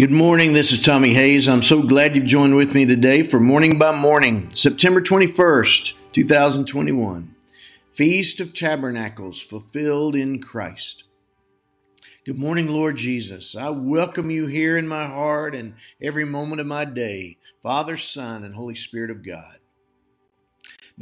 Good morning. This is Tommy Hayes. I'm so glad you've joined with me today for Morning by Morning, September 21st, 2021. Feast of Tabernacles fulfilled in Christ. Good morning, Lord Jesus. I welcome you here in my heart and every moment of my day, Father, Son, and Holy Spirit of God.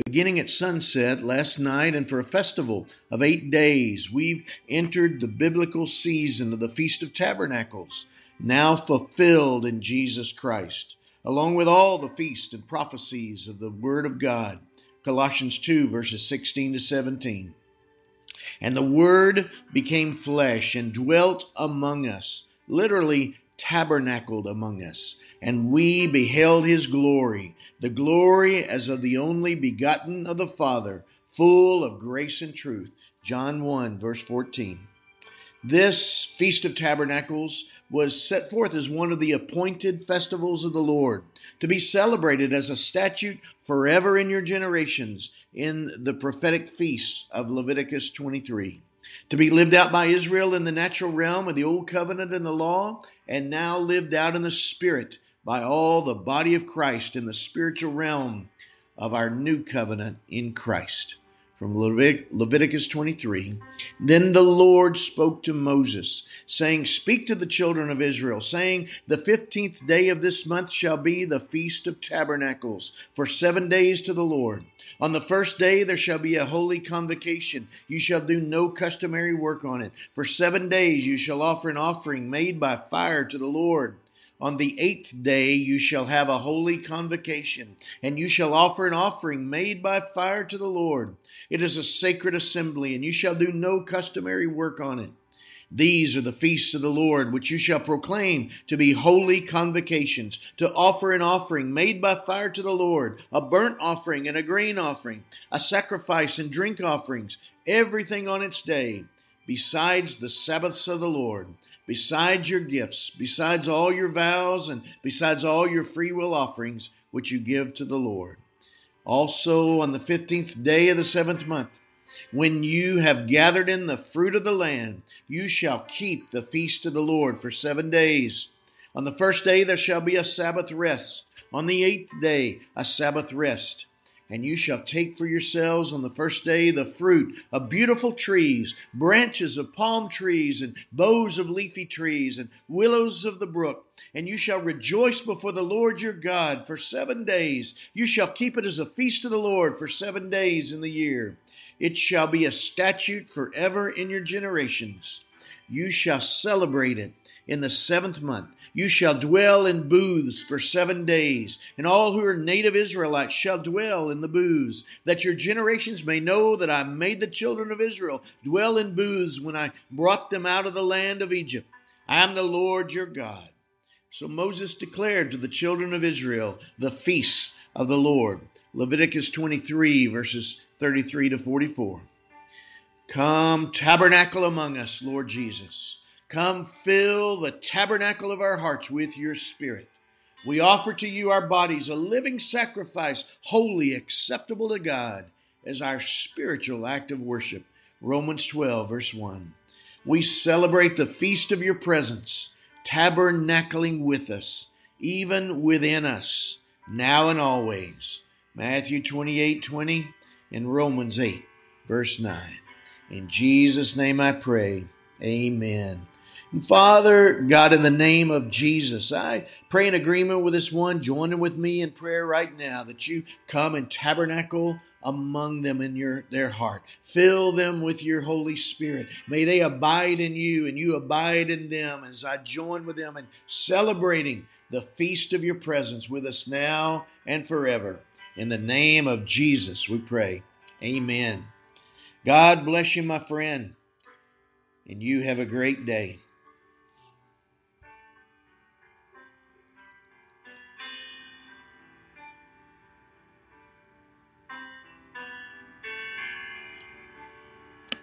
Beginning at sunset last night and for a festival of eight days, we've entered the biblical season of the Feast of Tabernacles now fulfilled in Jesus Christ, along with all the feasts and prophecies of the Word of God. Colossians 2, verses 16 to 17. And the Word became flesh and dwelt among us, literally tabernacled among us, and we beheld his glory, the glory as of the only begotten of the Father, full of grace and truth. John 1, verse 14. This Feast of Tabernacles was set forth as one of the appointed festivals of the Lord, to be celebrated as a statute forever in your generations in the prophetic feasts of Leviticus 23. To be lived out by Israel in the natural realm of the Old Covenant and the law, and now lived out in the Spirit by all the body of Christ in the spiritual realm of our new covenant in Christ from Leviticus 23. Then the Lord spoke to Moses, saying, Speak to the children of Israel, saying, The fifteenth day of this month shall be the feast of tabernacles, for seven days to the Lord. On the first day there shall be a holy convocation. You shall do no customary work on it. For seven days you shall offer an offering made by fire to the Lord. On the eighth day you shall have a holy convocation, and you shall offer an offering made by fire to the Lord. It is a sacred assembly, and you shall do no customary work on it. These are the feasts of the Lord, which you shall proclaim to be holy convocations, to offer an offering made by fire to the Lord, a burnt offering and a grain offering, a sacrifice and drink offerings, everything on its day, besides the Sabbaths of the Lord besides your gifts, besides all your vows, and besides all your free will offerings which you give to the Lord. Also, on the fifteenth day of the seventh month, when you have gathered in the fruit of the land, you shall keep the feast of the Lord for seven days. On the first day there shall be a Sabbath rest. On the eighth day, a Sabbath rest. And you shall take for yourselves on the first day the fruit of beautiful trees, branches of palm trees, and boughs of leafy trees, and willows of the brook. And you shall rejoice before the Lord your God for seven days. You shall keep it as a feast to the Lord for seven days in the year. It shall be a statute forever in your generations. You shall celebrate it in the seventh month. You shall dwell in booths for seven days, and all who are native Israelites shall dwell in the booths, that your generations may know that I made the children of Israel dwell in booths when I brought them out of the land of Egypt. I am the Lord your God. So Moses declared to the children of Israel the feasts of the Lord. Leviticus 23, verses 33 to 44. Come, tabernacle among us, Lord Jesus. Come fill the tabernacle of our hearts with your spirit. We offer to you our bodies a living sacrifice, holy, acceptable to God, as our spiritual act of worship. Romans 12, verse 1. We celebrate the feast of your presence, tabernacling with us, even within us, now and always. Matthew 28, 20 and Romans 8, verse 9. In Jesus' name I pray. Amen. Father, God, in the name of Jesus, I pray in agreement with this one, joining with me in prayer right now that you come and tabernacle among them in your their heart. Fill them with your Holy Spirit. May they abide in you and you abide in them as I join with them in celebrating the feast of your presence with us now and forever. In the name of Jesus, we pray. Amen. God bless you, my friend, and you have a great day.